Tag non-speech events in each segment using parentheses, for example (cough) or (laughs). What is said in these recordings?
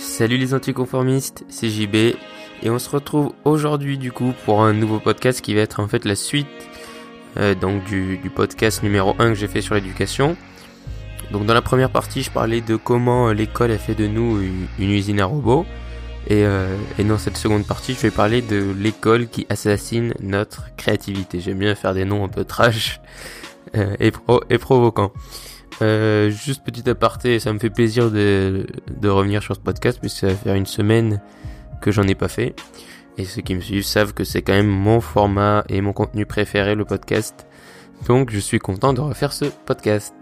Salut les anticonformistes, c'est JB et on se retrouve aujourd'hui du coup pour un nouveau podcast qui va être en fait la suite euh, donc du, podcast numéro 1 que j'ai fait sur l'éducation. Donc dans la première partie je parlais de comment l'école a fait de nous une, usine à robots et, euh, et, dans cette seconde partie je vais parler de l'école qui assassine notre créativité. J'aime bien faire des noms un peu trash (laughs) euh, et, et provoquants. Euh, juste petit aparté, ça me fait plaisir de, revenir sur ce podcast puisque ça va faire une semaine que j'en ai pas fait. Et ceux qui me suivent savent que c'est quand même mon format et mon contenu préféré, le podcast. Donc je suis content de refaire ce podcast.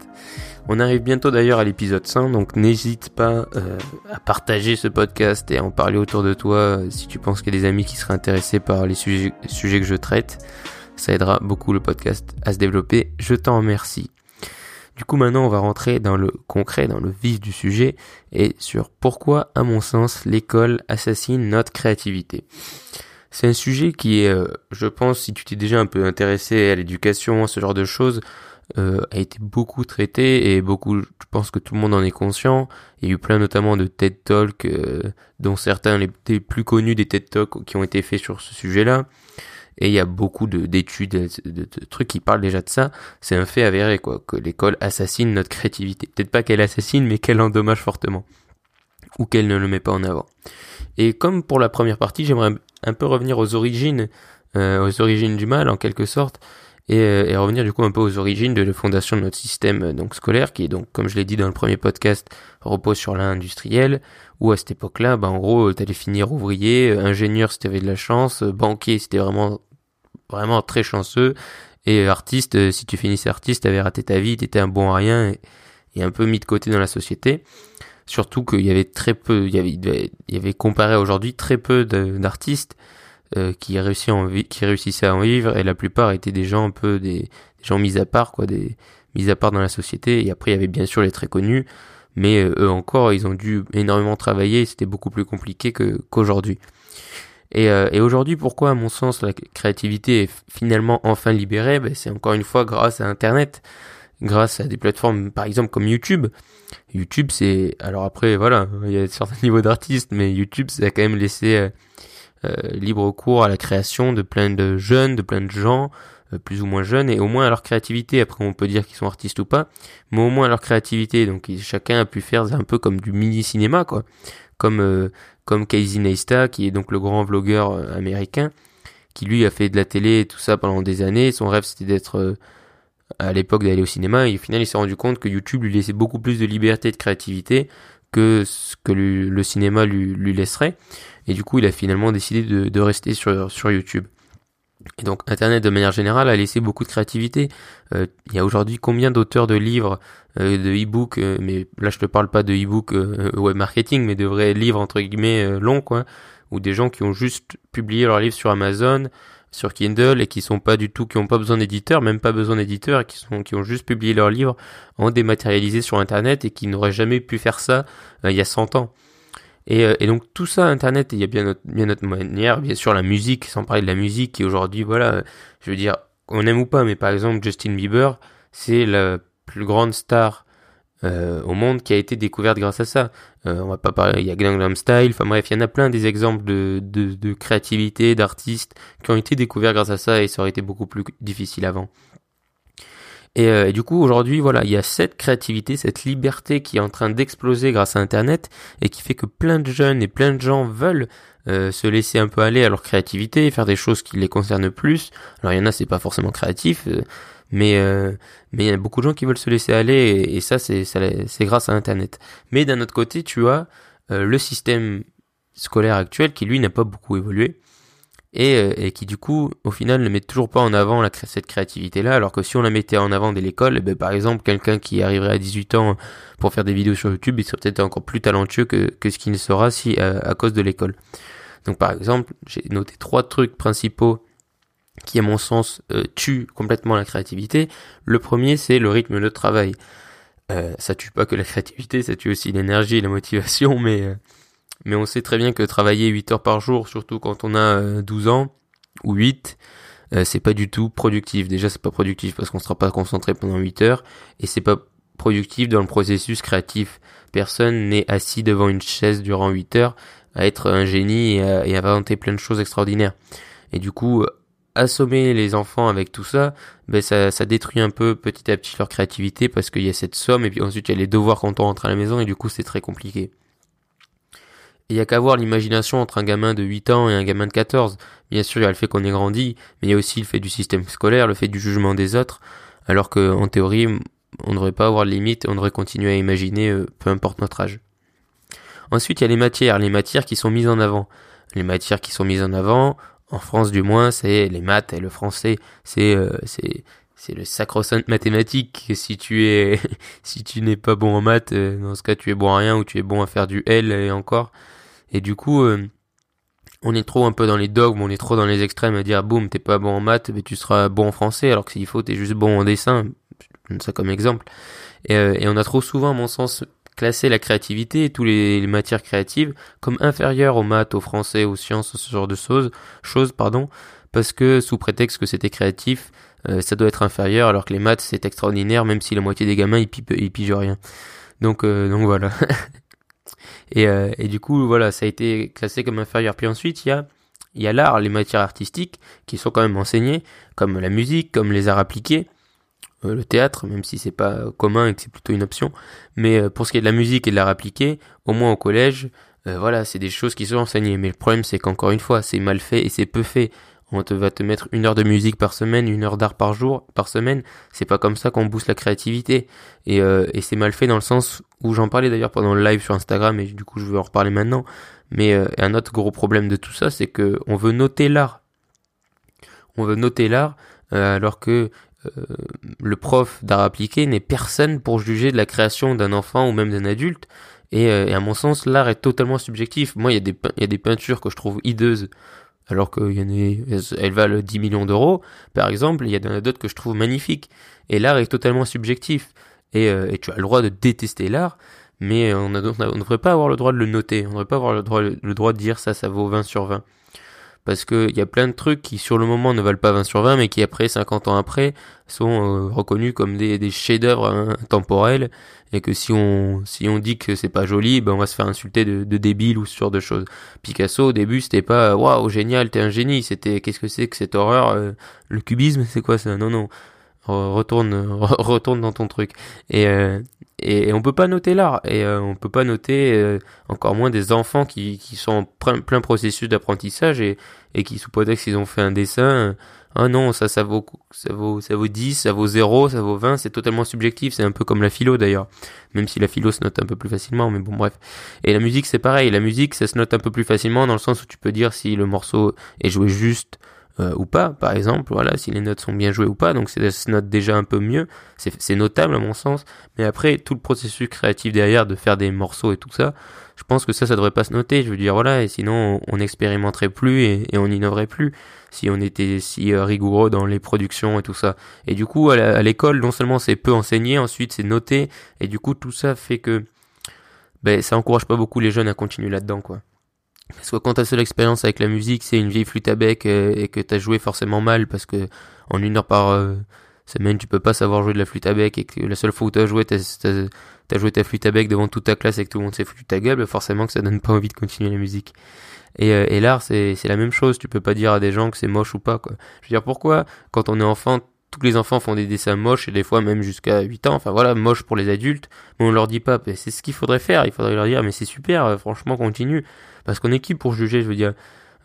On arrive bientôt d'ailleurs à l'épisode 100, donc n'hésite pas euh, à partager ce podcast et à en parler autour de toi euh, si tu penses qu'il y a des amis qui seraient intéressés par les sujets, sujets que je traite. Ça aidera beaucoup le podcast à se développer. Je t'en remercie. Du coup, maintenant, on va rentrer dans le concret, dans le vif du sujet, et sur pourquoi, à mon sens, l'école assassine notre créativité. C'est un sujet qui est, euh, je pense, si tu t'es déjà un peu intéressé à l'éducation, à ce genre de choses, euh, a été beaucoup traité et beaucoup, je pense que tout le monde en est conscient. Il y a eu plein notamment de TED Talks, euh, dont certains les, plus connus des TED Talks qui ont été faits sur ce sujet-là et il y a beaucoup d'études, de, de, trucs qui parlent déjà de ça. C'est un fait avéré, quoi, que l'école assassine notre créativité. Peut-être pas qu'elle assassine, mais qu'elle endommage fortement. Ou qu'elle ne le met pas en avant. Et comme pour la première partie, j'aimerais un peu revenir aux origines, euh, aux origines du mal, en quelque sorte, et, euh, et, revenir du coup un peu aux origines de la fondation de notre système euh, donc scolaire, qui est donc, comme je l'ai dit dans le premier podcast, repose sur l'industriel, où à cette époque-là, bah, en gros, t'allais finir ouvrier, ingénieur si t'avais de la chance, banquier si t'étais vraiment vraiment très chanceux. Et artiste, euh, si tu finissais artiste, t'avais raté ta vie, t'étais un bon à rien et, un peu mis de côté dans la société. Surtout qu'il y avait très peu, il y avait, comparé aujourd'hui très peu d'artistes euh, qui, réussissaient à en vivre et la plupart étaient des gens un peu des, gens mis à part quoi, des mis à part dans la société. Et après il y avait bien sûr les très connus, mais euh, eux encore ils ont dû énormément travailler. C'était beaucoup plus compliqué qu'aujourd'hui. Et, euh, et aujourd'hui, pourquoi, à mon sens, la créativité est finalement enfin libérée? Ben, C'est encore une fois grâce à Internet, grâce à des plateformes, par exemple, comme YouTube. YouTube, c'est... Alors après, voilà, il y a certains (laughs) niveaux d'artistes, mais YouTube, ça a quand même laissé euh, euh, libre cours à la création de plein de jeunes, de plein de gens, plus ou moins jeunes, et au moins à leur créativité. Après, on peut dire qu'ils sont artistes ou pas, mais au moins à leur créativité. Donc, chacun a pu faire un peu comme du mini-cinéma, quoi. Comme comme Casey Neistat, qui est donc le grand vlogueur euh, américain, qui lui a fait de la télé et tout ça pendant des années. Son rêve c'était d'être euh, à l'époque d'aller au cinéma et au final il s'est rendu compte que YouTube lui laissait beaucoup plus de liberté et de créativité que ce que le, cinéma lui, laisserait. Et du coup il a finalement décidé de, rester sur YouTube. Et donc Internet de manière générale a laissé beaucoup de créativité. Euh, il y a aujourd'hui combien d'auteurs de livres, euh, de e-books, euh, mais là je te parle pas de e-book web marketing, mais de vrais livres entre guillemets longs quoi, ou des gens qui ont juste publié leurs livres sur Amazon, sur Kindle et qui sont pas du tout, qui ont pas besoin d'éditeurs, même pas besoin d'éditeurs, et qui sont, qui ont juste publié leurs livres en dématérialisé sur Internet et qui n'auraient jamais pu faire ça il y a 100 ans. Et, euh, et, donc tout ça, Internet, il y a bien notre, bien notre manière, bien sûr la musique, sans parler de la musique, qui aujourd'hui, voilà, je veux dire, on aime ou pas, mais par exemple Justin Bieber, c'est la plus grande star euh, au monde qui a été découverte grâce à ça. Euh, on va pas parler, il y a Gangnam Style, enfin bref, il y en a plein des exemples de, de, de créativité, d'artistes qui ont été découverts grâce à ça et ça aurait été beaucoup plus difficile avant. Euh, et, du coup, aujourd'hui, voilà, il y a cette créativité, cette liberté qui est en train d'exploser grâce à Internet et qui fait que plein de jeunes et plein de gens veulent euh, se laisser un peu aller à leur créativité faire des choses qui les concernent plus. Alors il y en a, c'est pas forcément créatif, euh, mais mais il y a beaucoup de gens qui veulent se laisser aller et, et ça, c'est c'est grâce à Internet. Mais d'un autre côté, tu as le système scolaire actuel qui lui n'a pas beaucoup évolué et, euh, et, qui du coup au final ne met toujours pas en avant la, cette créativité là alors que si on la mettait en avant dès l'école eh ben, par exemple quelqu'un qui arriverait à 18 ans pour faire des vidéos sur YouTube il serait peut-être encore plus talentueux que, que ce qu'il ne sera si euh, à, cause de l'école. Donc par exemple j'ai noté trois trucs principaux qui à mon sens euh, tuent complètement la créativité. Le premier c'est le rythme de travail. Euh, ça tue pas que la (laughs) créativité ça tue aussi l'énergie et la motivation mais mais on sait très bien que travailler 8 heures par jour, surtout quand on a 12 euh, ans ou 8, euh, c'est pas du tout productif. Déjà, c'est pas productif parce qu'on sera pas concentré pendant 8 heures et c'est pas productif dans le processus créatif personne n'est assis devant une chaise durant 8 heures à être un génie et à, inventer plein de choses extraordinaires. Et du coup, assommer les enfants avec tout ça, ben ça, ça détruit un peu petit à petit leur créativité parce qu'il y a cette somme et puis ensuite il y a les devoirs quand on rentre à la maison et du coup c'est très compliqué. Il y a qu'à voir l'imagination entre un gamin de 8 ans et un gamin de 14. Bien sûr, il y a le fait qu'on ait grandi, mais il y a aussi le fait du système scolaire, le fait du jugement des autres, alors que en théorie, on ne devrait pas avoir de limite on devrait continuer à imaginer euh, peu importe notre âge. Ensuite, il y a les matières, les matières qui sont mises en avant. Les matières qui sont mises en avant, en France du moins, c'est les maths et le français. C'est euh, c'est le sacro-sainte mathématique. (laughs) Si tu es (laughs) si tu n'es pas bon en maths, euh, dans ce cas tu es bon à rien ou tu es bon à faire du L et encore. Et du coup, euh, on est trop un peu dans les dogmes, on est trop dans les extrêmes à dire boum, t'es pas bon en maths, mais tu seras bon en français, alors que s'il faut, t'es juste bon en dessin. Je donne ça comme exemple. Et, et on a trop souvent, à mon sens, classer la créativité et toutes les, matières créatives comme inférieures aux maths, aux français, aux sciences, ce genre de choses, choses pardon, parce que sous prétexte que c'était créatif, euh, ça doit être inférieur, alors que les maths c'est extraordinaire, même si la moitié des gamins ils, ils pigent rien. Donc euh, donc voilà. (laughs) et, euh, et du coup voilà, ça a été classé comme inférieur. Puis ensuite il y a y a l'art, les matières artistiques qui sont quand même enseignées, comme la musique, comme les arts appliqués. Euh, le théâtre, même si c'est pas commun et que c'est plutôt une option. Mais euh, pour ce qui est de la musique et de l'art appliqué, au moins au collège, voilà, c'est des choses qui sont enseignées. Mais le problème, c'est qu'encore une fois, c'est mal fait et c'est peu fait. On te va te mettre une heure de musique par semaine, une heure d'art par jour, par semaine. C'est pas comme ça qu'on booste la créativité. Et, et c'est mal fait dans le sens où j'en parlais d'ailleurs pendant le live sur Instagram et du coup je veux en reparler maintenant. Mais un autre gros problème de tout ça, c'est que on veut noter l'art. On veut noter l'art alors que euh, le prof d'art appliqué n'est personne pour juger de la création d'un enfant ou même d'un adulte. Et, euh, à mon sens, l'art est totalement subjectif. Moi, il y a des peintures que je trouve hideuses, alors qu'elles elles valent 10 millions d'euros, par exemple. Il y a d'autres que je trouve magnifiques. Et l'art est totalement subjectif. Et, euh, et tu as le droit de détester l'art, mais on ne devrait pas avoir le droit de le noter. On ne devrait pas avoir le droit, le droit de dire ça, ça vaut 20 sur 20 parce qu'il y a plein de trucs qui sur le moment ne valent pas 20 sur 20 mais qui après 50 ans après sont euh, reconnus comme des, des chefs-d'œuvre intemporels et que si on si on dit que c'est pas joli ben on va se faire insulter de, de débile ou ce genre de choses. Picasso au début c'était pas waouh génial t'es un génie. C'était qu'est-ce que c'est que cette horreur euh, le cubisme c'est quoi ça? Non non retourne (laughs) retourne dans ton truc. Et euh, et, on peut pas noter l'art. Et euh, on peut pas noter euh, encore moins des enfants qui, qui sont en plein, plein processus d'apprentissage et, et qui sous prétexte qu'ils ont fait un dessin ah non ça ça vaut ça vaut ça vaut 10 ça vaut 0 ça vaut 20 c'est totalement subjectif. C'est un peu comme la philo d'ailleurs. Même si la philo se note un peu plus facilement mais bon bref. Et la musique c'est pareil. La musique ça se note un peu plus facilement dans le sens où tu peux dire si le morceau est joué juste euh, ou pas, par exemple, voilà, si les notes sont bien jouées ou pas, donc c'est se note déjà un peu mieux, c'est notable à mon sens, mais après tout le processus créatif derrière de faire des morceaux et tout ça, je pense que ça, ça devrait pas se noter, je veux dire, voilà, et sinon on n'expérimenterait plus et, on n'innoverait plus si on était si euh, rigoureux dans les productions et tout ça. Et du coup, à l'école, non seulement c'est peu enseigné, ensuite c'est noté, et du coup tout ça fait que ben, ça encourage pas beaucoup les jeunes à continuer là-dedans, quoi. Parce que quand ta seule expérience avec la musique, c'est une vieille flûte à bec euh, et que t'as joué forcément mal parce que en une heure par euh, semaine, tu peux pas savoir jouer de la flûte à bec et que la seule fois où t'as joué, t'as, t'as, joué ta flûte à bec devant toute ta classe et que tout le monde s'est foutu ta gueule, forcément que ça donne pas envie de continuer la musique. Et, euh, et l'art, c'est, c'est la même chose. Tu peux pas dire à des gens que c'est moche ou pas, quoi. Je veux dire, pourquoi, quand on est enfant, tous les enfants font des dessins moches et des fois même jusqu'à 8 ans, enfin voilà, moche pour les adultes, mais on leur dit pas, c'est ce qu'il faudrait faire, il faudrait leur dire, mais c'est super, franchement, continue. Parce qu'on est qui pour juger, je veux dire?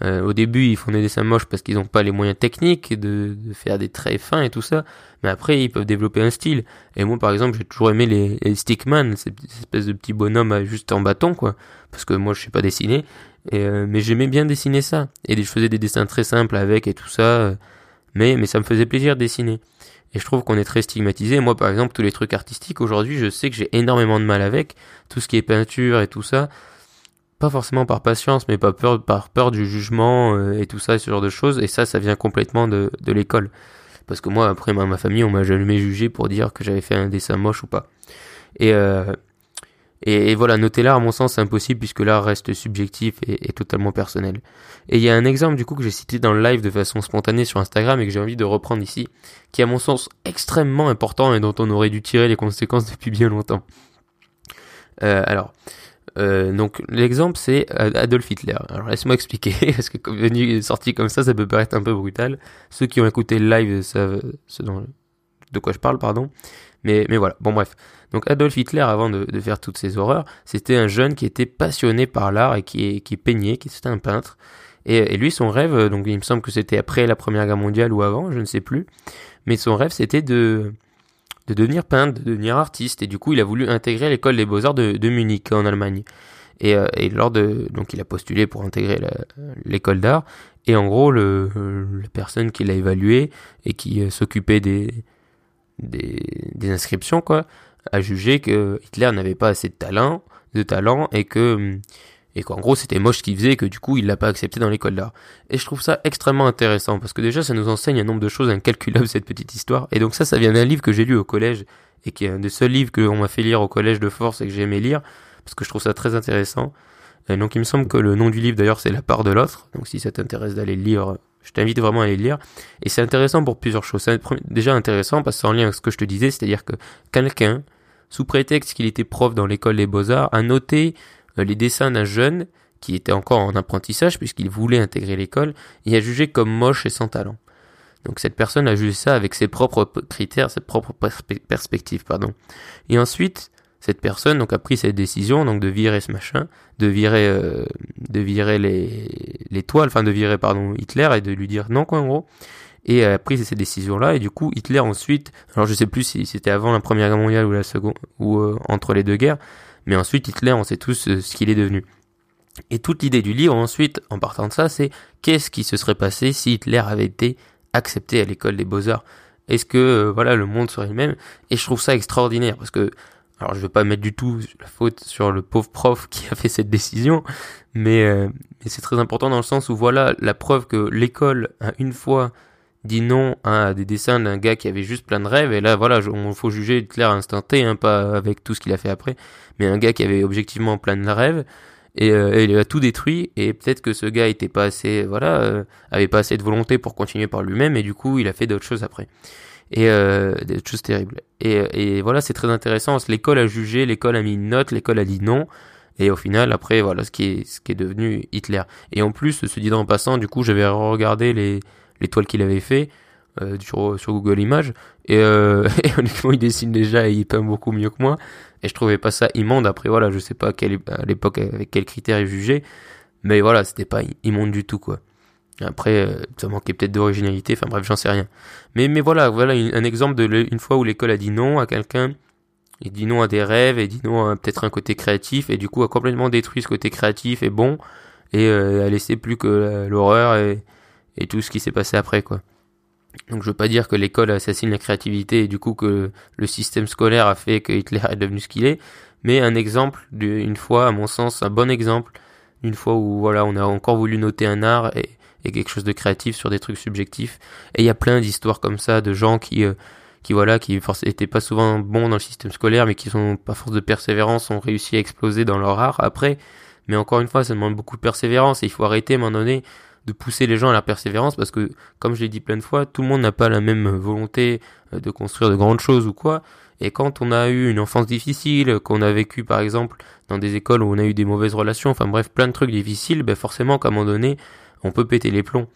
Euh, au début, ils font des dessins moches parce qu'ils n'ont pas les moyens techniques de, de, faire des traits fins et tout ça. Mais après, ils peuvent développer un style. Et moi, par exemple, j'ai toujours aimé les, les stickman, ces espèces de petits bonhommes juste en bâton, quoi. Parce que moi, je sais pas dessiner. Et, euh, mais j'aimais bien dessiner ça. Et je faisais des dessins très simples avec et tout ça. Euh, mais, mais ça me faisait plaisir de dessiner. Et je trouve qu'on est très stigmatisé. Moi, par exemple, tous les trucs artistiques, aujourd'hui, je sais que j'ai énormément de mal avec. Tout ce qui est peinture et tout ça pas forcément par patience, mais pas peur, par peur du jugement euh, et tout ça, ce genre de choses. Et ça, ça vient complètement de, de l'école. Parce que moi, après, ma, ma famille, on m'a jamais jugé pour dire que j'avais fait un dessin moche ou pas. Et, euh, et, voilà, noter l'art, à mon sens, c'est impossible puisque l'art reste subjectif et, totalement personnel. Et il y a un exemple, du coup, que j'ai cité dans le live de façon spontanée sur Instagram et que j'ai envie de reprendre ici, qui est, à mon sens, extrêmement important et dont on aurait dû tirer les conséquences (laughs) depuis bien longtemps. alors, donc l'exemple c'est Adolf Hitler. Alors laisse-moi expliquer, (laughs) parce que comme venu sorti comme ça, ça peut paraître un peu brutal. Ceux qui ont écouté le live savent ce dont, de quoi je parle, pardon. Mais, mais voilà, bon bref. Donc Adolf Hitler, avant de, de faire toutes ces horreurs, c'était un jeune qui était passionné par l'art et qui, peignait, qui était un peintre. Et, lui, son rêve, donc il me semble que c'était après la Première Guerre mondiale ou avant, je ne sais plus, mais son rêve c'était de, de devenir peintre, de devenir artiste, et du coup il a voulu intégrer l'école des beaux-arts de, Munich en Allemagne. Et, euh, et, lors de donc il a postulé pour intégrer l'école d'art et en gros le, la personne qui l'a évalué et qui euh, s'occupait des, des, inscriptions quoi a jugé que Hitler n'avait pas assez de talent de talent et que et qu'en gros c'était moche ce qu'il faisait et que du coup il l'a pas accepté dans l'école d'art. Et je trouve ça extrêmement intéressant parce que déjà ça nous enseigne un nombre de choses incalculables (laughs) cette petite histoire et donc ça ça vient d'un livre que j'ai lu au collège et qui est un des seuls livres qu'on m'a fait lire au collège de force et que j'ai aimé lire parce que je trouve ça très intéressant. Et donc il me semble que le nom du livre d'ailleurs c'est La part de l'autre. Donc si ça t'intéresse d'aller le lire, je t'invite vraiment à aller le lire. Et c'est intéressant pour plusieurs choses. C'est déjà intéressant parce que c'est en lien avec ce que je te disais, c'est-à-dire que quelqu'un, sous prétexte qu'il était prof dans l'école des beaux-arts, a noté euh, les dessins d'un jeune qui était encore en apprentissage puisqu'il voulait intégrer l'école et a jugé comme moche et sans talent. Donc cette personne a jugé ça avec ses propres critères, ses propres perspectives, pardon. Et ensuite, cette personne donc a pris cette décision donc de virer ce machin, de virer euh, de virer les les toiles, enfin de virer pardon Hitler et de lui dire non quoi en gros. Et a pris cette décision là et du coup Hitler ensuite, alors je sais plus si c'était avant la Première Guerre mondiale ou la seconde ou euh, entre les deux guerres, mais ensuite, Hitler, on sait tous euh, ce qu'il est devenu. Et toute l'idée du livre, ensuite, en partant de ça, c'est qu'est-ce qui se serait passé si Hitler avait été accepté à l'école des beaux-arts? Est-ce que, euh, voilà, le monde serait le même? Et je trouve ça extraordinaire, parce que, alors je veux pas mettre du tout la faute sur le pauvre prof qui a fait cette décision, mais, euh, mais c'est très important dans le sens où, voilà, la preuve que l'école a une fois dit non à des dessins d'un gars qui avait juste plein de rêves et là voilà on faut juger Hitler à instant T hein, pas avec tout ce qu'il a fait après mais un gars qui avait objectivement plein de rêves et, euh, il a tout détruit et peut-être que ce gars était pas assez voilà euh, avait pas assez de volonté pour continuer par lui-même et du coup il a fait d'autres choses après et euh, des choses terribles. Et, et voilà c'est très intéressant. L'école a jugé l'école a mis une note l'école a dit non. Et au final après voilà ce qui est ce qui est devenu Hitler. Et en plus se dit en passant du coup j'avais regardé les les toiles qu'il avait fait euh, sur, sur Google Images. Et, euh, (laughs) et honnêtement il dessine déjà et il peint beaucoup mieux que moi. Et je trouvais pas ça immonde. Après voilà je sais pas à l'époque avec quels critères il jugeait. Mais voilà c'était pas immonde du tout quoi après euh, ça manquait peut-être d'originalité enfin bref j'en sais rien mais mais voilà voilà un exemple de une fois où l'école a dit non à quelqu'un il dit non à des rêves et dit non à peut-être un côté créatif et du coup a complètement détruit ce côté créatif et bon et euh, a laissé plus que l'horreur et et tout ce qui s'est passé après quoi. Donc je veux pas dire que l'école assassine la créativité et du coup que le système scolaire a fait que Hitler est devenu ce qu'il est, mais un exemple d'une fois, à mon sens, un bon exemple d'une fois où voilà, on a encore voulu noter un art et, et quelque chose de créatif sur des trucs subjectifs. Et il y a plein d'histoires comme ça de gens qui euh, qui voilà, qui étaient pas souvent bons dans le système scolaire, mais qui sont pas force de persévérance ont réussi à exploser dans leur art après. Mais encore une fois, ça demande beaucoup de persévérance et il faut arrêter à un moment donné de pousser les gens à la persévérance parce que, comme je l'ai dit plein de fois, tout le monde n'a pas la même volonté euh, de construire de grandes choses ou quoi. Et quand on a eu une enfance difficile, qu'on a vécu par exemple dans des écoles où on a eu des mauvaises relations, enfin bref, plein de trucs difficiles, ben forcément qu'à un moment donné, on peut péter les plombs.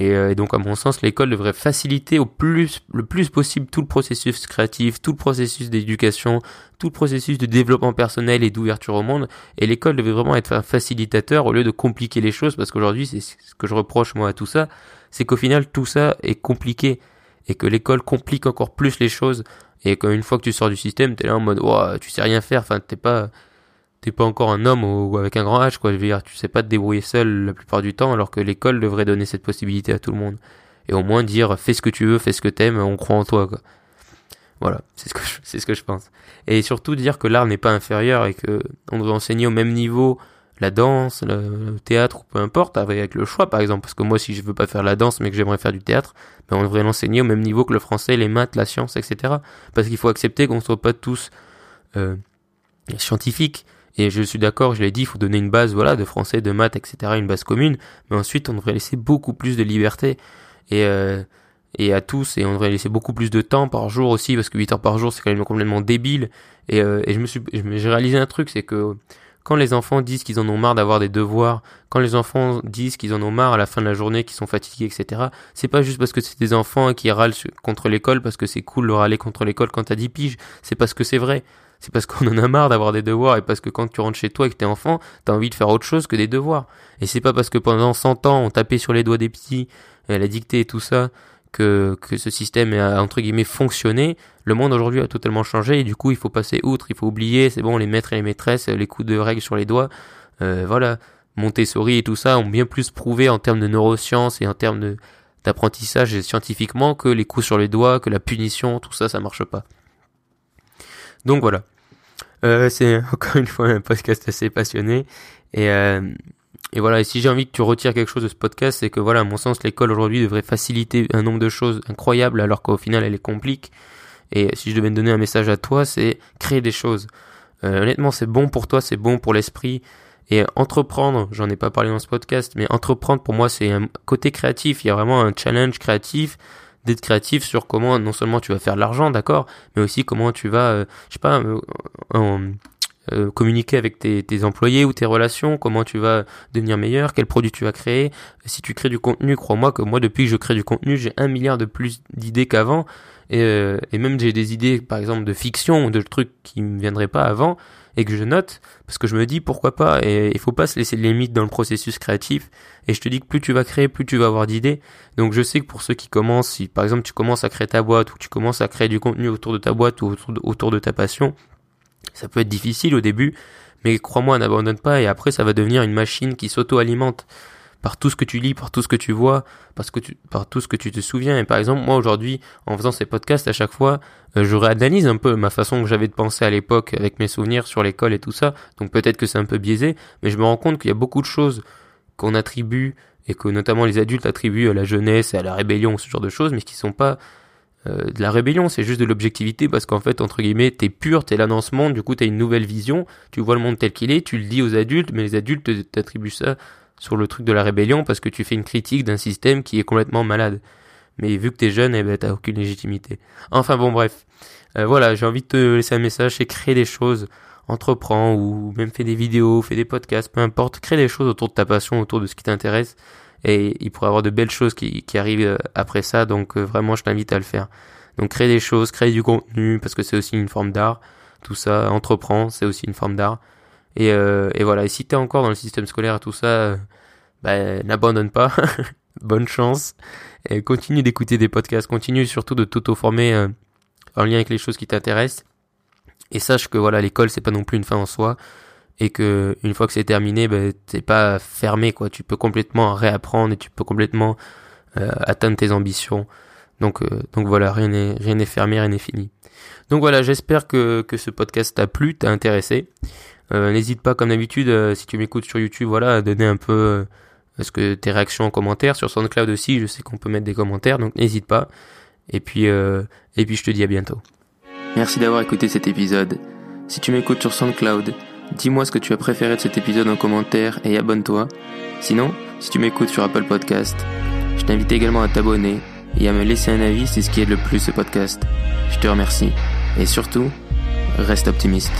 Euh, et, donc, à mon sens, l'école devrait faciliter au plus, le plus possible tout le processus créatif, tout le processus d'éducation, tout le processus de développement personnel et d'ouverture au monde. Et l'école devrait vraiment être un facilitateur au lieu de compliquer les choses, parce qu'aujourd'hui, c'est ce que je reproche moi à tout ça, c'est qu'au final, tout ça est compliqué et que l'école complique encore plus les choses. Et qu'une fois que tu sors du système, t'es là en mode, oh, tu sais rien faire, enfin, t'es pas, t'es pas encore un homme ou avec un grand âge, quoi. Je veux dire, tu sais pas te débrouiller seul la plupart du temps, alors que l'école devrait donner cette possibilité à tout le monde. Et au moins dire, fais ce que tu veux, fais ce que t'aimes, on croit en toi, quoi. Voilà, c'est ce que je, (laughs) c'est ce que je pense. Et surtout dire que l'art n'est pas inférieur et que on devrait enseigner au même niveau la danse, le, théâtre ou peu importe, avec le choix par exemple. Parce que moi, si je veux pas faire la danse mais que j'aimerais faire du théâtre, ben on devrait l'enseigner au même niveau que le français, les maths, la science, etc. Parce qu'il faut accepter qu'on soit pas tous euh, scientifiques et je suis d'accord, je l'ai dit, il faut donner une base, voilà, de français, de maths, etc., une base commune. Mais ensuite, on devrait laisser beaucoup plus de liberté. Et, euh, et à tous et on devrait laisser beaucoup plus de temps par jour aussi parce que 8 heures par jour c'est quand même complètement débile et, euh, et je me suis j'ai réalisé un truc c'est que quand les enfants disent qu'ils en ont marre d'avoir des devoirs, quand les enfants disent qu'ils en ont marre à la fin de la journée, qu'ils sont fatigués, etc., c'est pas juste parce que c'est des enfants qui râlent contre l'école parce que c'est cool de râler contre l'école quand t'as 10 piges, c'est parce que c'est vrai. C'est parce qu'on en a marre d'avoir des devoirs et parce que quand tu rentres chez toi et que t'es enfant, t'as envie de faire autre chose que des devoirs. Et c'est pas parce que pendant 100 ans on tapait sur les doigts des petits, et la dictée et tout ça, que, que ce système a entre guillemets fonctionné, le monde aujourd'hui a totalement changé et du coup il faut passer outre, il faut oublier, c'est bon les maîtres et les maîtresses, les coups de règle sur les doigts, euh, voilà, Montessori et tout ça ont bien plus prouvé en termes de neurosciences et en termes d'apprentissage scientifiquement que les coups sur les doigts, que la punition, tout ça ça marche pas. Donc voilà. Euh, c'est (laughs) encore une fois un podcast assez passionné et euh, et voilà, et si j'ai envie que tu retires quelque chose de ce podcast, c'est que voilà, à mon sens, l'école aujourd'hui devrait faciliter un nombre de choses incroyables alors qu'au final elle est complique. Et si je devais me donner un message à toi, c'est créer des choses. Euh, honnêtement, c'est bon pour toi, c'est bon pour l'esprit. Et entreprendre, j'en ai pas parlé dans ce podcast, mais entreprendre pour moi c'est un côté créatif. Il y a vraiment un challenge créatif d'être créatif sur comment non seulement tu vas faire de l'argent, d'accord, mais aussi comment tu vas, euh, je sais pas, euh, euh, communiquer avec tes, tes, employés ou tes relations, comment tu vas devenir meilleur, quel produit tu vas créer. Si tu crées du contenu, crois-moi que moi depuis que je crée du contenu, j'ai un milliard de plus d'idées qu'avant. Et, euh, et même j'ai des idées, par exemple, de fiction ou de trucs qui me viendraient pas avant et que je note parce que je me dis pourquoi pas. Et il faut pas se laisser de limites dans le processus créatif. Et je te dis que plus tu vas créer, plus tu vas avoir d'idées. Donc je sais que pour ceux qui commencent, si par exemple tu commences à créer ta boîte ou tu commences à créer du contenu autour de ta boîte ou autour de, autour de ta passion, ça peut être difficile au début, mais crois-moi, n'abandonne pas et après ça va devenir une machine qui s'auto-alimente par tout ce que tu lis, par tout ce que tu vois, parce que par tout ce que tu te souviens. Et par exemple, moi aujourd'hui, en faisant ces podcasts à chaque fois, euh, je réanalyse un peu ma façon que j'avais de penser à l'époque avec mes souvenirs sur l'école et tout ça. Donc peut-être que c'est un peu biaisé, mais je me rends compte qu'il y a beaucoup de choses qu'on attribue et que notamment les adultes attribuent à la jeunesse et à la rébellion, ce genre de choses, mais qui sont pas euh, de la rébellion, c'est juste de l'objectivité parce qu'en fait, entre guillemets, t'es pur, t'es là dans ce du coup t'as une nouvelle vision, tu vois le monde tel qu'il est, tu le dis aux adultes, mais les adultes t'attribuent ça sur le truc de la rébellion parce que tu fais une critique d'un système qui est complètement malade. Mais vu que t'es jeune, eh ben t'as aucune légitimité. Enfin bon bref. Euh, voilà, j'ai envie de te laisser un message, c'est créer des choses, entreprends ou même fais des vidéos, fais des podcasts, peu importe, crée des choses autour de ta passion, autour de ce qui t'intéresse et il pourrait y avoir de belles choses qui, arrivent euh, après ça, donc euh, vraiment je t'invite à le faire. Donc créer des choses, créer du contenu, parce que c'est aussi une forme d'art, tout ça, entreprend, c'est aussi une forme d'art. Et, euh, et voilà, et si t'es encore dans le système scolaire et tout ça, euh, bah, n'abandonne pas, (laughs) bonne chance, et continue d'écouter des podcasts, continue surtout de t'auto-former en lien avec les choses qui t'intéressent, et sache que voilà, l'école c'est pas non plus une fin en soi, et que une fois que c'est terminé, ben, t'es pas fermé quoi. Tu peux complètement réapprendre et tu peux complètement euh, atteindre tes ambitions. Donc euh, donc voilà, rien n'est rien n'est fermé, rien n'est fini. Donc voilà, j'espère que que ce podcast t'a plu, t'a intéressé. Euh, N'hésite pas comme d'habitude si tu m'écoutes sur YouTube, voilà, à donner un peu ce que tes réactions en commentaire sur SoundCloud aussi. Je sais qu'on peut mettre des commentaires, donc n'hésite pas. Et puis et puis je te dis à bientôt. Merci d'avoir écouté cet épisode. Si tu m'écoutes sur SoundCloud Dis-moi ce que tu as préféré de cet épisode en commentaire et abonne-toi. Sinon, si tu m'écoutes sur Apple Podcast, je t'invite également à t'abonner et à me laisser un avis, c'est ce qui aide le plus ce podcast. Je te remercie. Et surtout, reste optimiste.